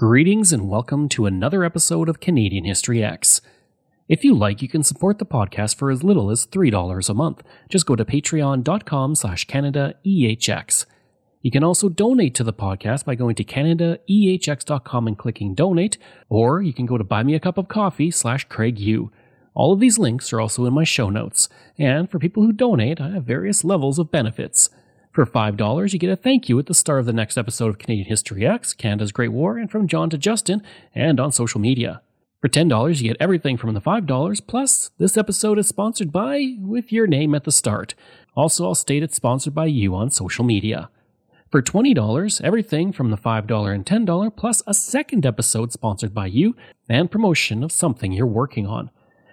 Greetings and welcome to another episode of Canadian History Ehx. If you like, you can support the podcast for as little as $3 a month. Just go to patreon.com slash CanadaEHX. You can also donate to the podcast by going to CanadaEHX.com and clicking donate, or you can go to buymeacupofcoffee slash CraigU. All of these links are also in my show notes, and for people who donate, I have various levels of benefits. For $5, you get a thank you at the start of the next episode of Canadian History Ehx, Canada's Great War, and from John to Justin, and on social media. For $10, you get everything from the $5, plus this episode is sponsored by, with your name at the start. Also, I'll state it's sponsored by you on social media. For $20, everything from the $5 and $10, plus a second episode sponsored by you, and promotion of something you're working on.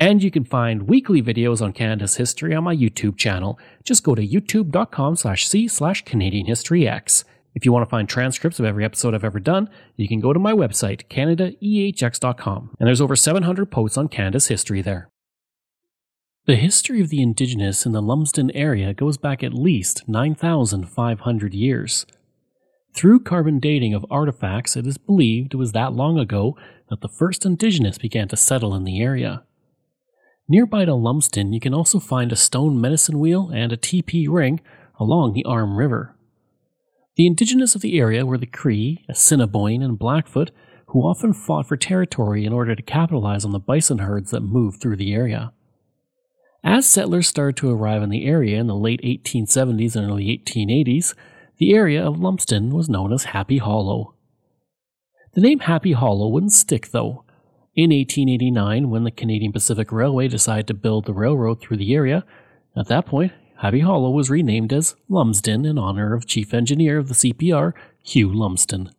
And you can find weekly videos on Canada's history on my YouTube channel. Just go to youtube.com slash c slash Canadian History Ehx. If you want to find transcripts of every episode I've ever done, you can go to my website, CanadaEHX.com, and there's over 700 posts on Canada's history there. The history of the Indigenous in the Lumsden area goes back at least 9,500 years. Through carbon dating of artifacts, it is believed it was that long ago that the first Indigenous began to settle in the area. Nearby to Lumsden, you can also find a stone medicine wheel and a teepee ring along the Arm River. The indigenous of the area were the Cree, Assiniboine, and Blackfoot, who often fought for territory in order to capitalize on the bison herds that moved through the area. As settlers started to arrive in the area in the late 1870s and early 1880s, the area of Lumsden was known as Happy Hollow. The name Happy Hollow wouldn't stick, though, in 1889, when the Canadian Pacific Railway decided to build the railroad through the area, at that point, Happy Hollow was renamed as Lumsden in honor of Chief Engineer of the CPR, Hugh Lumsden.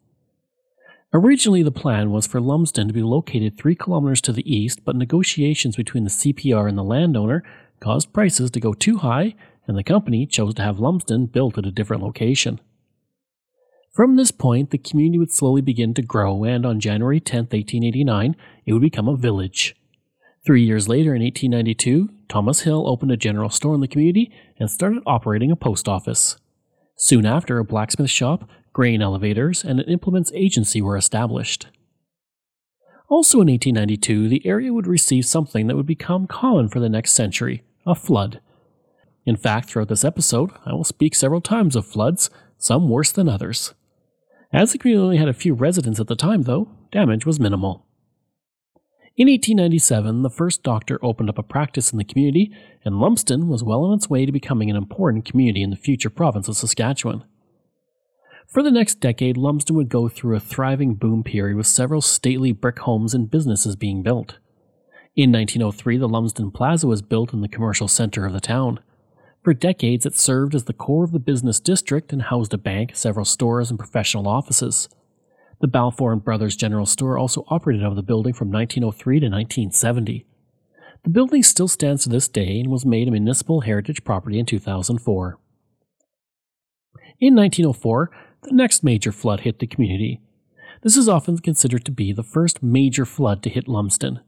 Originally, the plan was for Lumsden to be located three kilometers to the east, but negotiations between the CPR and the landowner caused prices to go too high, and the company chose to have Lumsden built at a different location. From this point, the community would slowly begin to grow, and on January 10, 1889, it would become a village. Three years later, in 1892, Thomas Hill opened a general store in the community and started operating a post office. Soon after, a blacksmith shop, grain elevators, and an implements agency were established. Also in 1892, the area would receive something that would become common for the next century a flood. In fact, throughout this episode, I will speak several times of floods, some worse than others. As the community only had a few residents at the time, though, damage was minimal. In 1897, the first doctor opened up a practice in the community, and Lumsden was well on its way to becoming an important community in the future province of Saskatchewan. For the next decade, Lumsden would go through a thriving boom period with several stately brick homes and businesses being built. In 1903, the Lumsden Plaza was built in the commercial center of the town. For decades, it served as the core of the business district and housed a bank, several stores, and professional offices. The Balfour and Brothers General Store also operated out of the building from 1903 to 1970. The building still stands to this day and was made a municipal heritage property in 2004. In 1904, the next major flood hit the community. This is often considered to be the first major flood to hit Lumsden.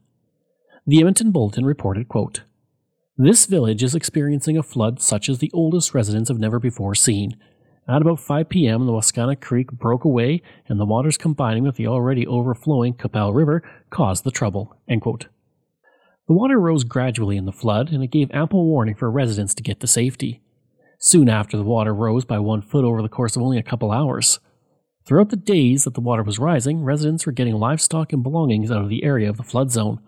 The Edmonton Bulletin reported, quote, this village is experiencing a flood such as the oldest residents have never before seen. At about 5 p.m., the Wascana Creek broke away, and the waters combining with the already overflowing Qu'Appelle River caused the trouble. The water rose gradually in the flood, and it gave ample warning for residents to get to safety. Soon after, the water rose by one foot over the course of only a couple hours. Throughout the days that the water was rising, residents were getting livestock and belongings out of the area of the flood zone.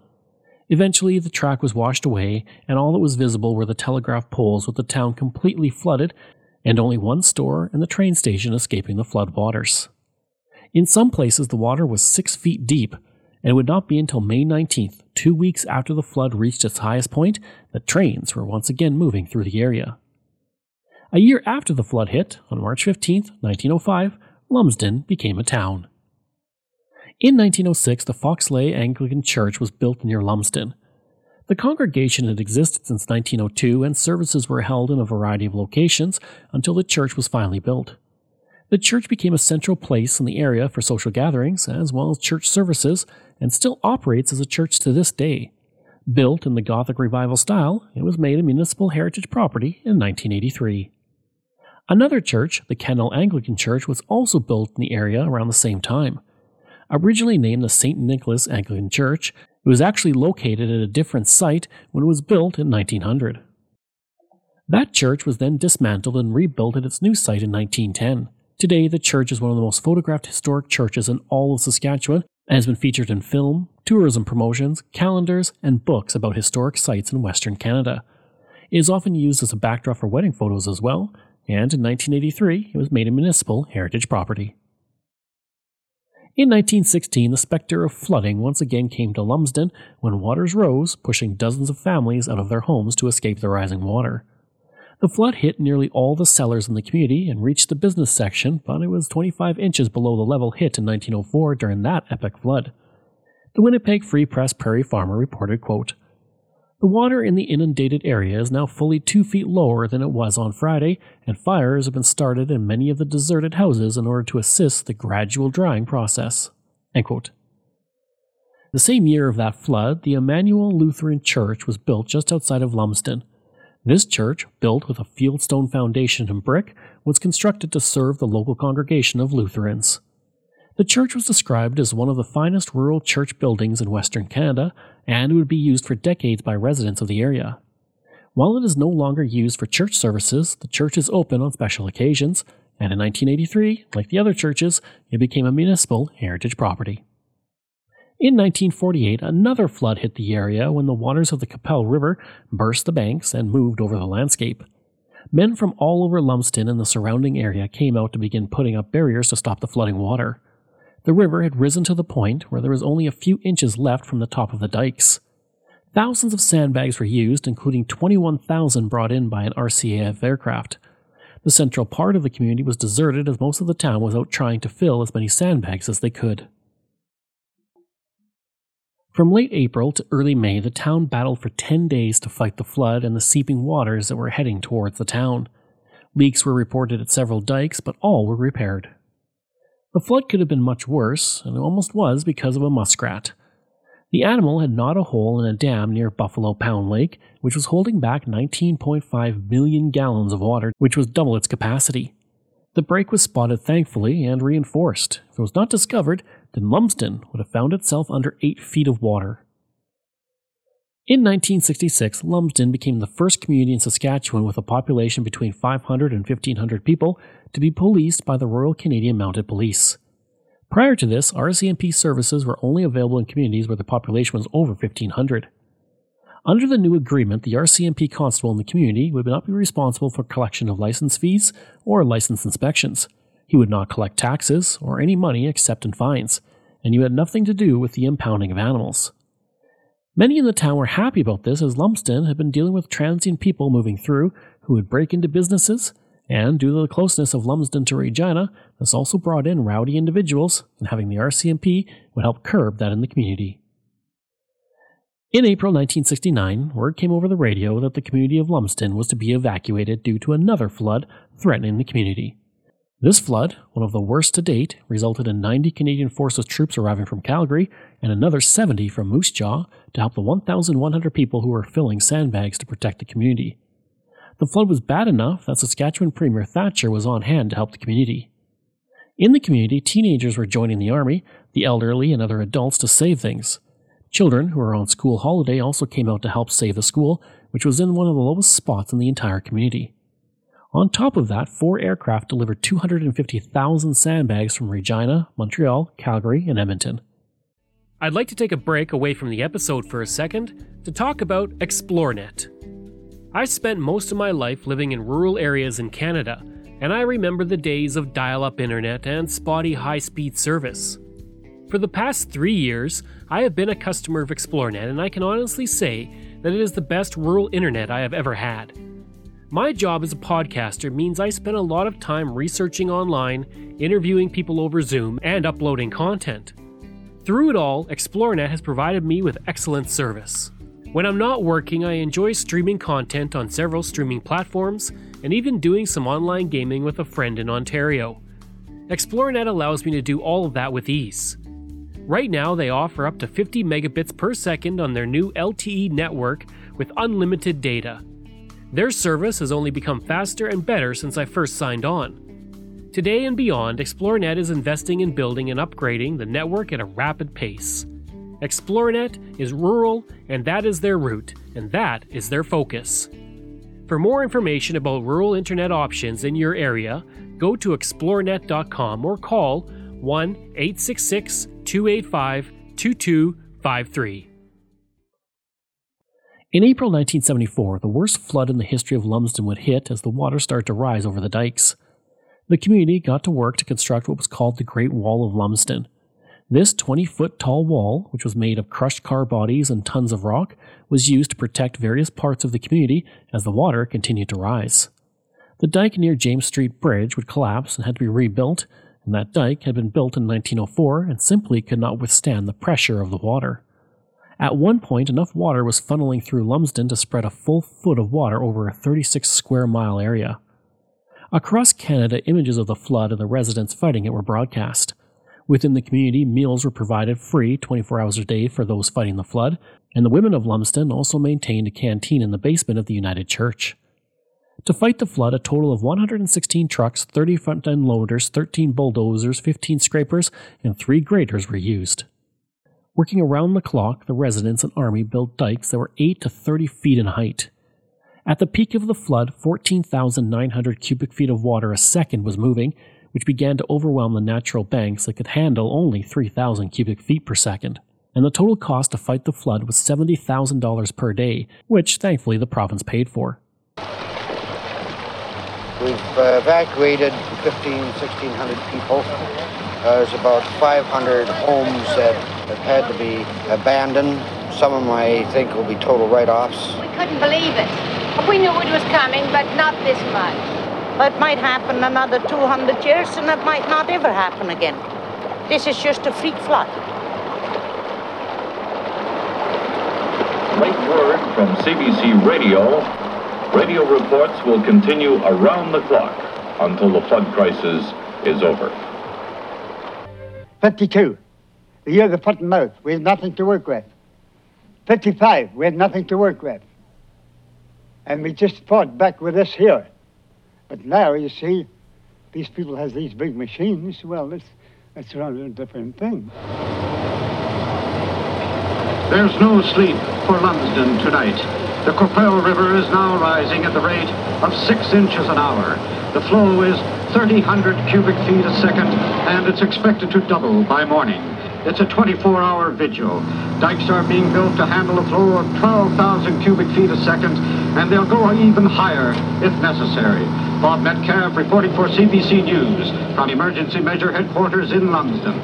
Eventually, the track was washed away, and all that was visible were the telegraph poles with the town completely flooded and only one store and the train station escaping the flood waters. In some places, the water was six feet deep, and it would not be until May 19th, two weeks after the flood reached its highest point, that trains were once again moving through the area. A year after the flood hit, on March 15, 1905, Lumsden became a town. In 1906, the Foxley Anglican Church was built near Lumsden. The congregation had existed since 1902 and services were held in a variety of locations until the church was finally built. The church became a central place in the area for social gatherings as well as church services and still operates as a church to this day. Built in the Gothic Revival style, it was made a municipal heritage property in 1983. Another church, the Kennell Anglican Church, was also built in the area around the same time. Originally named the St. Nicholas Anglican Church, it was actually located at a different site when it was built in 1900. That church was then dismantled and rebuilt at its new site in 1910. Today, the church is one of the most photographed historic churches in all of Saskatchewan and has been featured in film, tourism promotions, calendars, and books about historic sites in Western Canada. It is often used as a backdrop for wedding photos as well, and in 1983 it was made a municipal heritage property. In 1916, the specter of flooding once again came to Lumsden when waters rose, pushing dozens of families out of their homes to escape the rising water. The flood hit nearly all the cellars in the community and reached the business section, but it was 25 inches below the level hit in 1904 during that epic flood. The Winnipeg Free Press Prairie Farmer reported, quote, The water in the inundated area is now fully two feet lower than it was on Friday, and fires have been started in many of the deserted houses in order to assist the gradual drying process. The same year of that flood, the Emmanuel Lutheran Church was built just outside of Lumsden. This church, built with a fieldstone foundation and brick, was constructed to serve the local congregation of Lutherans. The church was described as one of the finest rural church buildings in Western Canada, and it would be used for decades by residents of the area. While it is no longer used for church services, the church is open on special occasions, and in 1983, like the other churches, it became a municipal heritage property. In 1948, another flood hit the area when the waters of the Qu'Appelle River burst the banks and moved over the landscape. Men from all over Lumsden and the surrounding area came out to begin putting up barriers to stop the flooding water. The river had risen to the point where there was only a few inches left from the top of the dikes. Thousands of sandbags were used, including 21,000 brought in by an RCAF aircraft. The central part of the community was deserted as most of the town was out trying to fill as many sandbags as they could. From late April to early May, the town battled for 10 days to fight the flood and the seeping waters that were heading towards the town. Leaks were reported at several dikes, but all were repaired. The flood could have been much worse, and it almost was because of a muskrat. The animal had gnawed a hole in a dam near Buffalo Pound Lake, which was holding back 19.5 million gallons of water, which was double its capacity. The break was spotted thankfully and reinforced. If it was not discovered, then Lumsden would have found itself under 8 feet of water. In 1966, Lumsden became the first community in Saskatchewan with a population between 500 and 1,500 people to be policed by the Royal Canadian Mounted Police. Prior to this, RCMP services were only available in communities where the population was over 1,500. Under the new agreement, the RCMP constable in the community would not be responsible for collection of license fees or license inspections. He would not collect taxes or any money except in fines, and you had nothing to do with the impounding of animals. Many in the town were happy about this as Lumsden had been dealing with transient people moving through who would break into businesses, and due to the closeness of Lumsden to Regina, this also brought in rowdy individuals, and having the RCMP would help curb that in the community. In April 1969, word came over the radio that the community of Lumsden was to be evacuated due to another flood threatening the community. This flood, one of the worst to date, resulted in 90 Canadian Forces troops arriving from Calgary and another 70 from Moose Jaw to help the 1,100 people who were filling sandbags to protect the community. The flood was bad enough that Saskatchewan Premier Thatcher was on hand to help the community. In the community, teenagers were joining the army, the elderly, and other adults to save things. Children who were on school holiday also came out to help save the school, which was in one of the lowest spots in the entire community. On top of that, four aircraft delivered 250,000 sandbags from Regina, Montreal, Calgary, and Edmonton. I'd like to take a break away from the episode for a second to talk about Xplornet. I spent most of my life living in rural areas in Canada, and I remember the days of dial up internet and spotty high speed service. For the past three years, I have been a customer of Xplornet, and I can honestly say that it is the best rural internet I have ever had. My job as a podcaster means I spend a lot of time researching online, interviewing people over Zoom, and uploading content. Through it all, Xplornet has provided me with excellent service. When I'm not working, I enjoy streaming content on several streaming platforms and even doing some online gaming with a friend in Ontario. Xplornet allows me to do all of that with ease. Right now, they offer up to 50 megabits per second on their new LTE network with unlimited data. Their service has only become faster and better since I first signed on. Today and beyond, Xplornet is investing in building and upgrading the network at a rapid pace. Xplornet is rural, and that is their route, and that is their focus. For more information about rural internet options in your area, go to xplornet.com or call 1 866 285 2253. In April 1974, the worst flood in the history of Lumsden would hit as the water started to rise over the dikes. The community got to work to construct what was called the Great Wall of Lumsden. This 20 foot tall wall, which was made of crushed car bodies and tons of rock, was used to protect various parts of the community as the water continued to rise. The dike near James Street Bridge would collapse and had to be rebuilt, and that dike had been built in 1904 and simply could not withstand the pressure of the water. At one point, enough water was funneling through Lumsden to spread a full foot of water over a 36 square mile area. Across Canada, images of the flood and the residents fighting it were broadcast. Within the community, meals were provided free 24 hours a day for those fighting the flood, and the women of Lumsden also maintained a canteen in the basement of the United Church. To fight the flood, a total of 116 trucks, 30 front end loaders, 13 bulldozers, 15 scrapers, and 3 graders were used. Working around the clock, the residents and army built dikes that were 8 to 30 feet in height. At the peak of the flood, 14,900 cubic feet of water a second was moving, which began to overwhelm the natural banks that could handle only 3,000 cubic feet per second. And the total cost to fight the flood was $70,000 per day, which thankfully the province paid for. We've uh, evacuated 15, 1,600 people. Uh, there's about 500 homes that have had to be abandoned. Some of them, I think, will be total write-offs. We couldn't believe it. We knew it was coming, but not this much. It might happen another 200 years, and it might not ever happen again. This is just a freak flood. Late word from CBC Radio. Radio reports will continue around the clock until the flood crisis is over. 52, the year of the foot and mouth, we had nothing to work with. 55, we had nothing to work with. And we just fought back with this here. But now, you see, these people has these big machines. Well, that's, that's a rather different thing. There's no sleep for Lumsden tonight. The Qu'Appelle River is now rising at the rate of six inches an hour. The flow is 3,000 cubic feet a second, and it's expected to double by morning. It's a 24-hour vigil. Dikes are being built to handle a flow of 12,000 cubic feet a second, and they'll go even higher if necessary. Bob Metcalf reporting for CBC News from Emergency Measure Headquarters in Lumsden.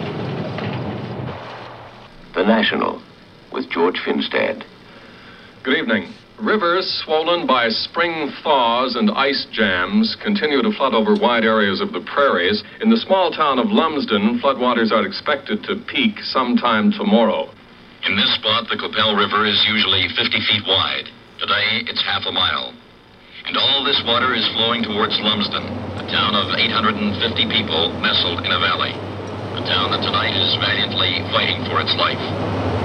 The National with George Finstad. Good evening. Rivers swollen by spring thaws and ice jams continue to flood over wide areas of the prairies. In the small town of Lumsden, floodwaters are expected to peak sometime tomorrow. In this spot, the Qu'Appelle River is usually 50 feet wide. Today, it's half a mile. And all this water is flowing towards Lumsden, a town of 850 people nestled in a valley. A town that tonight is valiantly fighting for its life.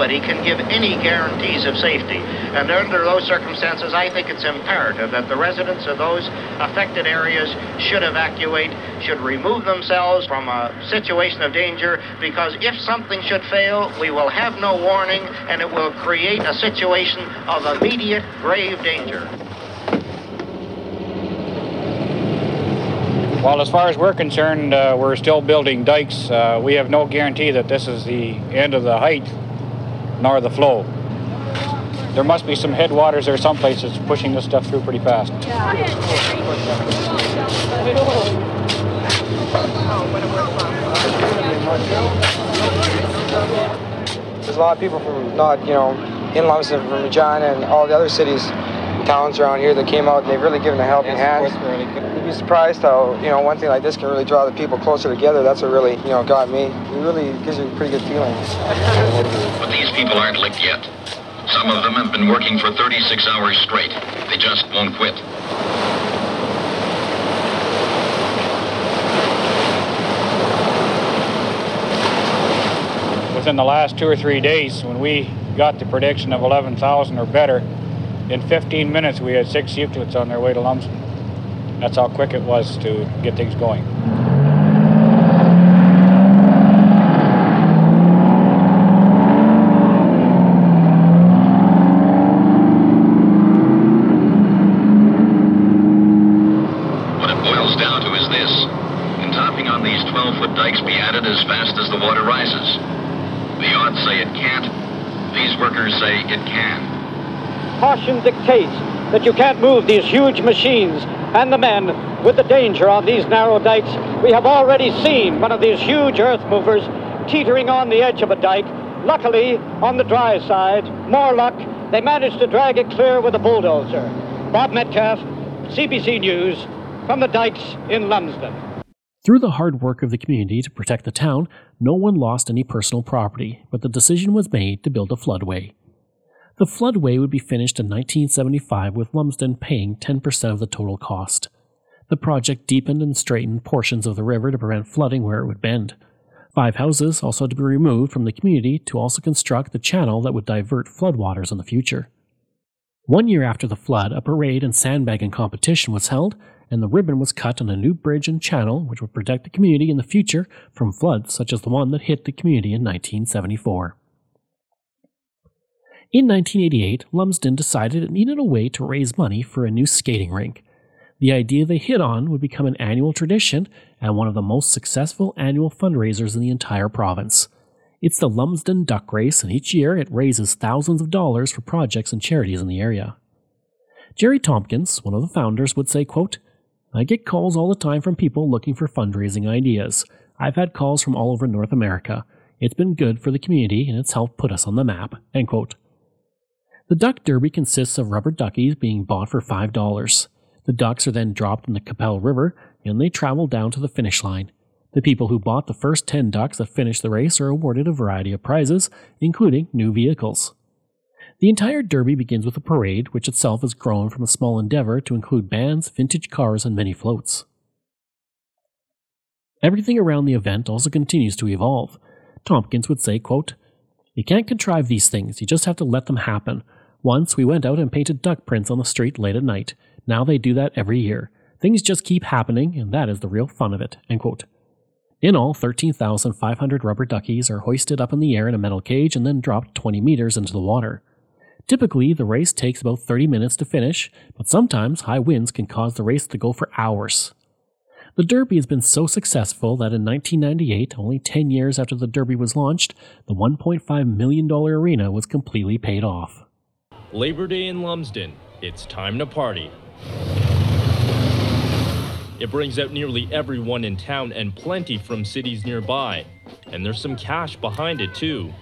Nobody can give any guarantees of safety. And under those circumstances, I think it's imperative that the residents of those affected areas should evacuate, should remove themselves from a situation of danger, because if something should fail, we will have no warning and it will create a situation of immediate grave danger. Well, as far as we're concerned, uh, we're still building dikes. Uh, we have no guarantee that this is the end of the height nor the flow. There must be some headwaters or someplace that's pushing this stuff through pretty fast. There's a lot of people from not, you know, in Lumsden, from Regina and all the other cities, towns around here that came out and they've really given a helping hand You'd be surprised how, you know, one thing like this can really draw the people closer together. That's what really, you know, got me. It really gives you a pretty good feeling. But these people aren't licked yet. Some of them have been working for 36 hours straight. They just won't quit. Within the last two or three days, when we got the prediction of 11,000 or better, in 15 minutes we had six units on their way to Lumsden. That's how quick it was to get things going. What it boils down to is this. Can topping on these 12-foot dikes be added as fast as the water rises? The odds say it can't. These workers say it can. Caution dictates that you can't move these huge machines and the men with the danger on these narrow dikes. We have already seen one of these huge earth movers teetering on the edge of a dike. Luckily, on the dry side, more luck, they managed to drag it clear with a bulldozer. Bob Metcalf, CBC News, from the dikes in Lumsden. Through the hard work of the community to protect the town, no one lost any personal property, but the decision was made to build a floodway. The floodway would be finished in 1975 with Lumsden paying 10% of the total cost. The project deepened and straightened portions of the river to prevent flooding where it would bend. Five houses also had to be removed from the community to also construct the channel that would divert floodwaters in the future. One year after the flood, a parade and sandbagging competition was held, and the ribbon was cut on a new bridge and channel which would protect the community in the future from floods such as the one that hit the community in 1974. In 1988, Lumsden decided it needed a way to raise money for a new skating rink. The idea they hit on would become an annual tradition and one of the most successful annual fundraisers in the entire province. It's the Lumsden Duck Race, and each year it raises thousands of dollars for projects and charities in the area. Jerry Tompkins, one of the founders, would say, quote, I get calls all the time from people looking for fundraising ideas. I've had calls from all over North America. It's been good for the community and it's helped put us on the map. End quote. The Duck Derby consists of rubber duckies being bought for $5. The ducks are then dropped in the Qu'Appelle River and they travel down to the finish line. The people who bought the first 10 ducks that finish the race are awarded a variety of prizes, including new vehicles. The entire derby begins with a parade, which itself has grown from a small endeavor to include bands, vintage cars, and many floats. Everything around the event also continues to evolve. Tompkins would say, quote, You can't contrive these things, you just have to let them happen. Once we went out and painted duck prints on the street late at night. Now they do that every year. Things just keep happening, and that is the real fun of it. In all, 13,500 rubber duckies are hoisted up in the air in a metal cage and then dropped 20 meters into the water. Typically, the race takes about 30 minutes to finish, but sometimes high winds can cause the race to go for hours. The Derby has been so successful that in 1998, only 10 years after the Derby was launched, the $1.5 million arena was completely paid off. Labor Day in Lumsden. It's time to party. It brings out nearly everyone in town and plenty from cities nearby. And there's some cash behind it, too.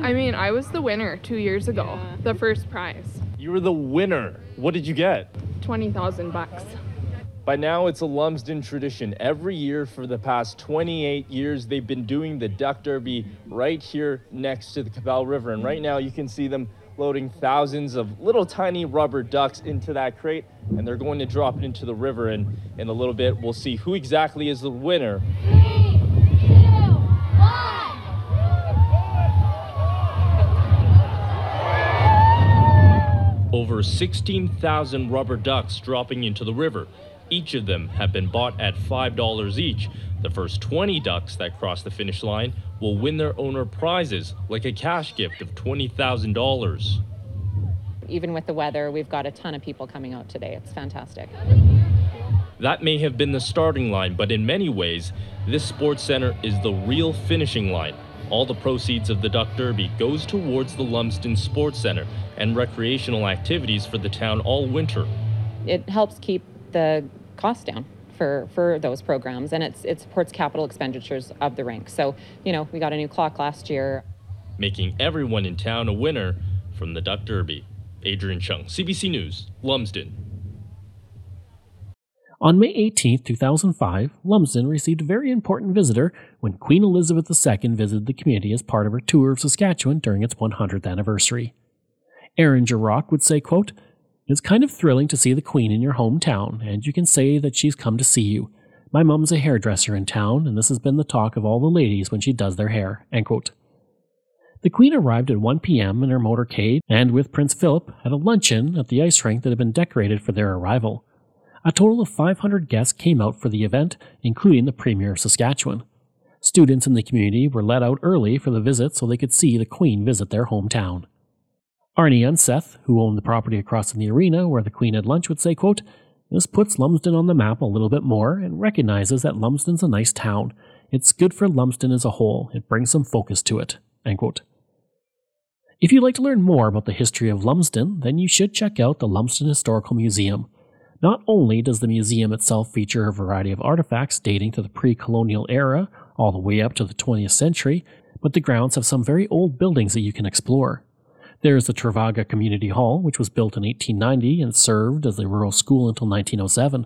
I mean, I was the winner two years ago, the first prize. You were the winner. What did you get? 20,000 bucks. By now, it's a Lumsden tradition. Every year for the past 28 years, they've been doing the Duck Derby right here next to the Qu'Appelle River. And right now, you can see them loading thousands of little tiny rubber ducks into that crate and they're going to drop it into the river and in a little bit we'll see who exactly is the winner. Over 16,000 rubber ducks dropping into the river. Each of them have been bought at $5 each. The first 20 ducks that cross the finish line will win their owner prizes, like a cash gift of $20,000. Even with the weather, we've got a ton of people coming out today. It's fantastic. That may have been the starting line, but in many ways, this sports center is the real finishing line. All the proceeds of the Duck Derby goes towards the Lumsden Sports Center and recreational activities for the town all winter. It helps keep the cost down for, for those programs and it's, it supports capital expenditures of the rink. So, you know, we got a new clock last year. Making everyone in town a winner from the Duck Derby. Adrian Chung, CBC News, Lumsden. On May 18, 2005, Lumsden received a very important visitor when Queen Elizabeth II visited the community as part of her tour of Saskatchewan during its 100th anniversary. Aaron Jarrock would say, quote, It's kind of thrilling to see the Queen in your hometown, and you can say that she's come to see you. My mum's a hairdresser in town, and this has been the talk of all the ladies when she does their hair. The Queen arrived at 1 p.m. in her motorcade and with Prince Philip at a luncheon at the ice rink that had been decorated for their arrival. A total of 500 guests came out for the event, including the Premier of Saskatchewan. Students in the community were let out early for the visit so they could see the Queen visit their hometown. Arnie Unseth, who owned the property across from the arena where the Queen had lunch, would say, quote, This puts Lumsden on the map a little bit more and recognizes that Lumsden's a nice town. It's good for Lumsden as a whole. It brings some focus to it. End quote. If you'd like to learn more about the history of Lumsden, then you should check out the Lumsden Historical Museum. Not only does the museum itself feature a variety of artifacts dating to the pre colonial era all the way up to the 20th century, but the grounds have some very old buildings that you can explore. There is the Trevaga Community Hall, which was built in 1890 and served as a rural school until 1907.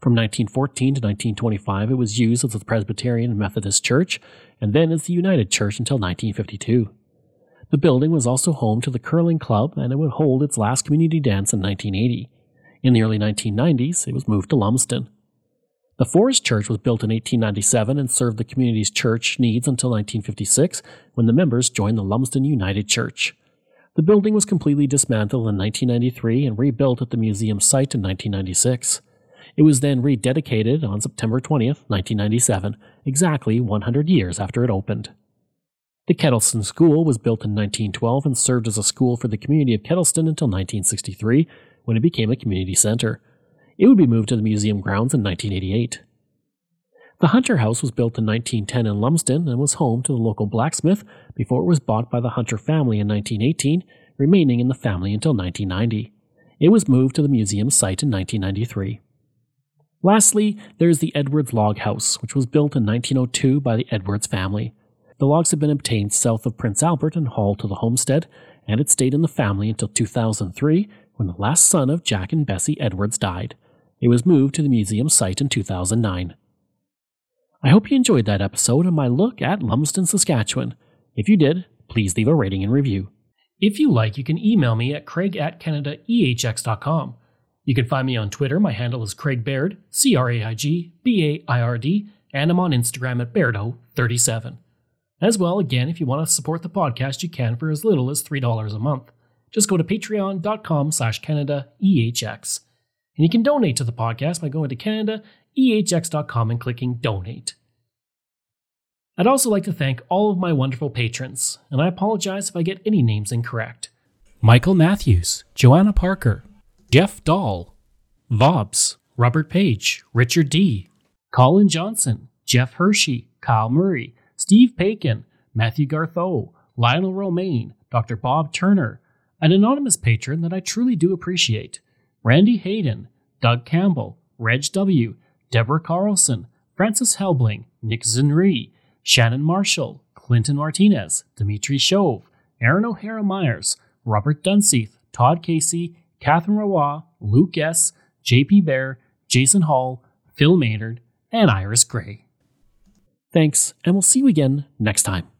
From 1914 to 1925, it was used as the Presbyterian and Methodist Church, and then as the United Church until 1952. The building was also home to the Curling Club, and it would hold its last community dance in 1980. In the early 1990s, it was moved to Lumsden. The Forest Church was built in 1897 and served the community's church needs until 1956 when the members joined the Lumsden United Church. The building was completely dismantled in 1993 and rebuilt at the museum site in 1996. It was then rededicated on September 20th, 1997, exactly 100 years after it opened. The Kettleston School was built in 1912 and served as a school for the community of Kettleston until 1963 when it became a community center. It would be moved to the museum grounds in 1988. The Hunter House was built in 1910 in Lumsden and was home to the local blacksmith before it was bought by the Hunter family in 1918, remaining in the family until 1990. It was moved to the museum site in 1993. Lastly, there is the Edwards Log House, which was built in 1902 by the Edwards family. The logs had been obtained south of Prince Albert and hauled to the homestead, and it stayed in the family until 2003 when the last son of Jack and Bessie Edwards died. It was moved to the museum site in 2009. I hope you enjoyed that episode and my look at Lumsden, Saskatchewan. If you did, please leave a rating and review. If you like, you can email me at craig at canadaehx.com. You can find me on Twitter. My handle is Craig Baird, C R A I G B A I R D, and I'm on Instagram at Bairdo37. As well, again, if you want to support the podcast, you can for as little as $3 a month just go to patreon.com slash CanadaEHX. And you can donate to the podcast by going to CanadaEHX.com and clicking donate. I'd also like to thank all of my wonderful patrons, and I apologize if I get any names incorrect. Michael Matthews, Joanna Parker, Jeff Dahl, Vobs, Robert Page, Richard D., Colin Johnson, Jeff Hershey, Kyle Murray, Steve Pakin, Matthew Gartho, Lionel Romaine, Dr. Bob Turner, an anonymous patron that I truly do appreciate Randy Hayden, Doug Campbell, Reg W., Deborah Carlson, Francis Helbling, Nick Zinri, Shannon Marshall, Clinton Martinez, Dimitri Shove, Aaron O'Hara Myers, Robert Dunseith, Todd Casey, Catherine Roy, Luke S., JP Bear, Jason Hall, Phil Maynard, and Iris Gray. Thanks, and we'll see you again next time.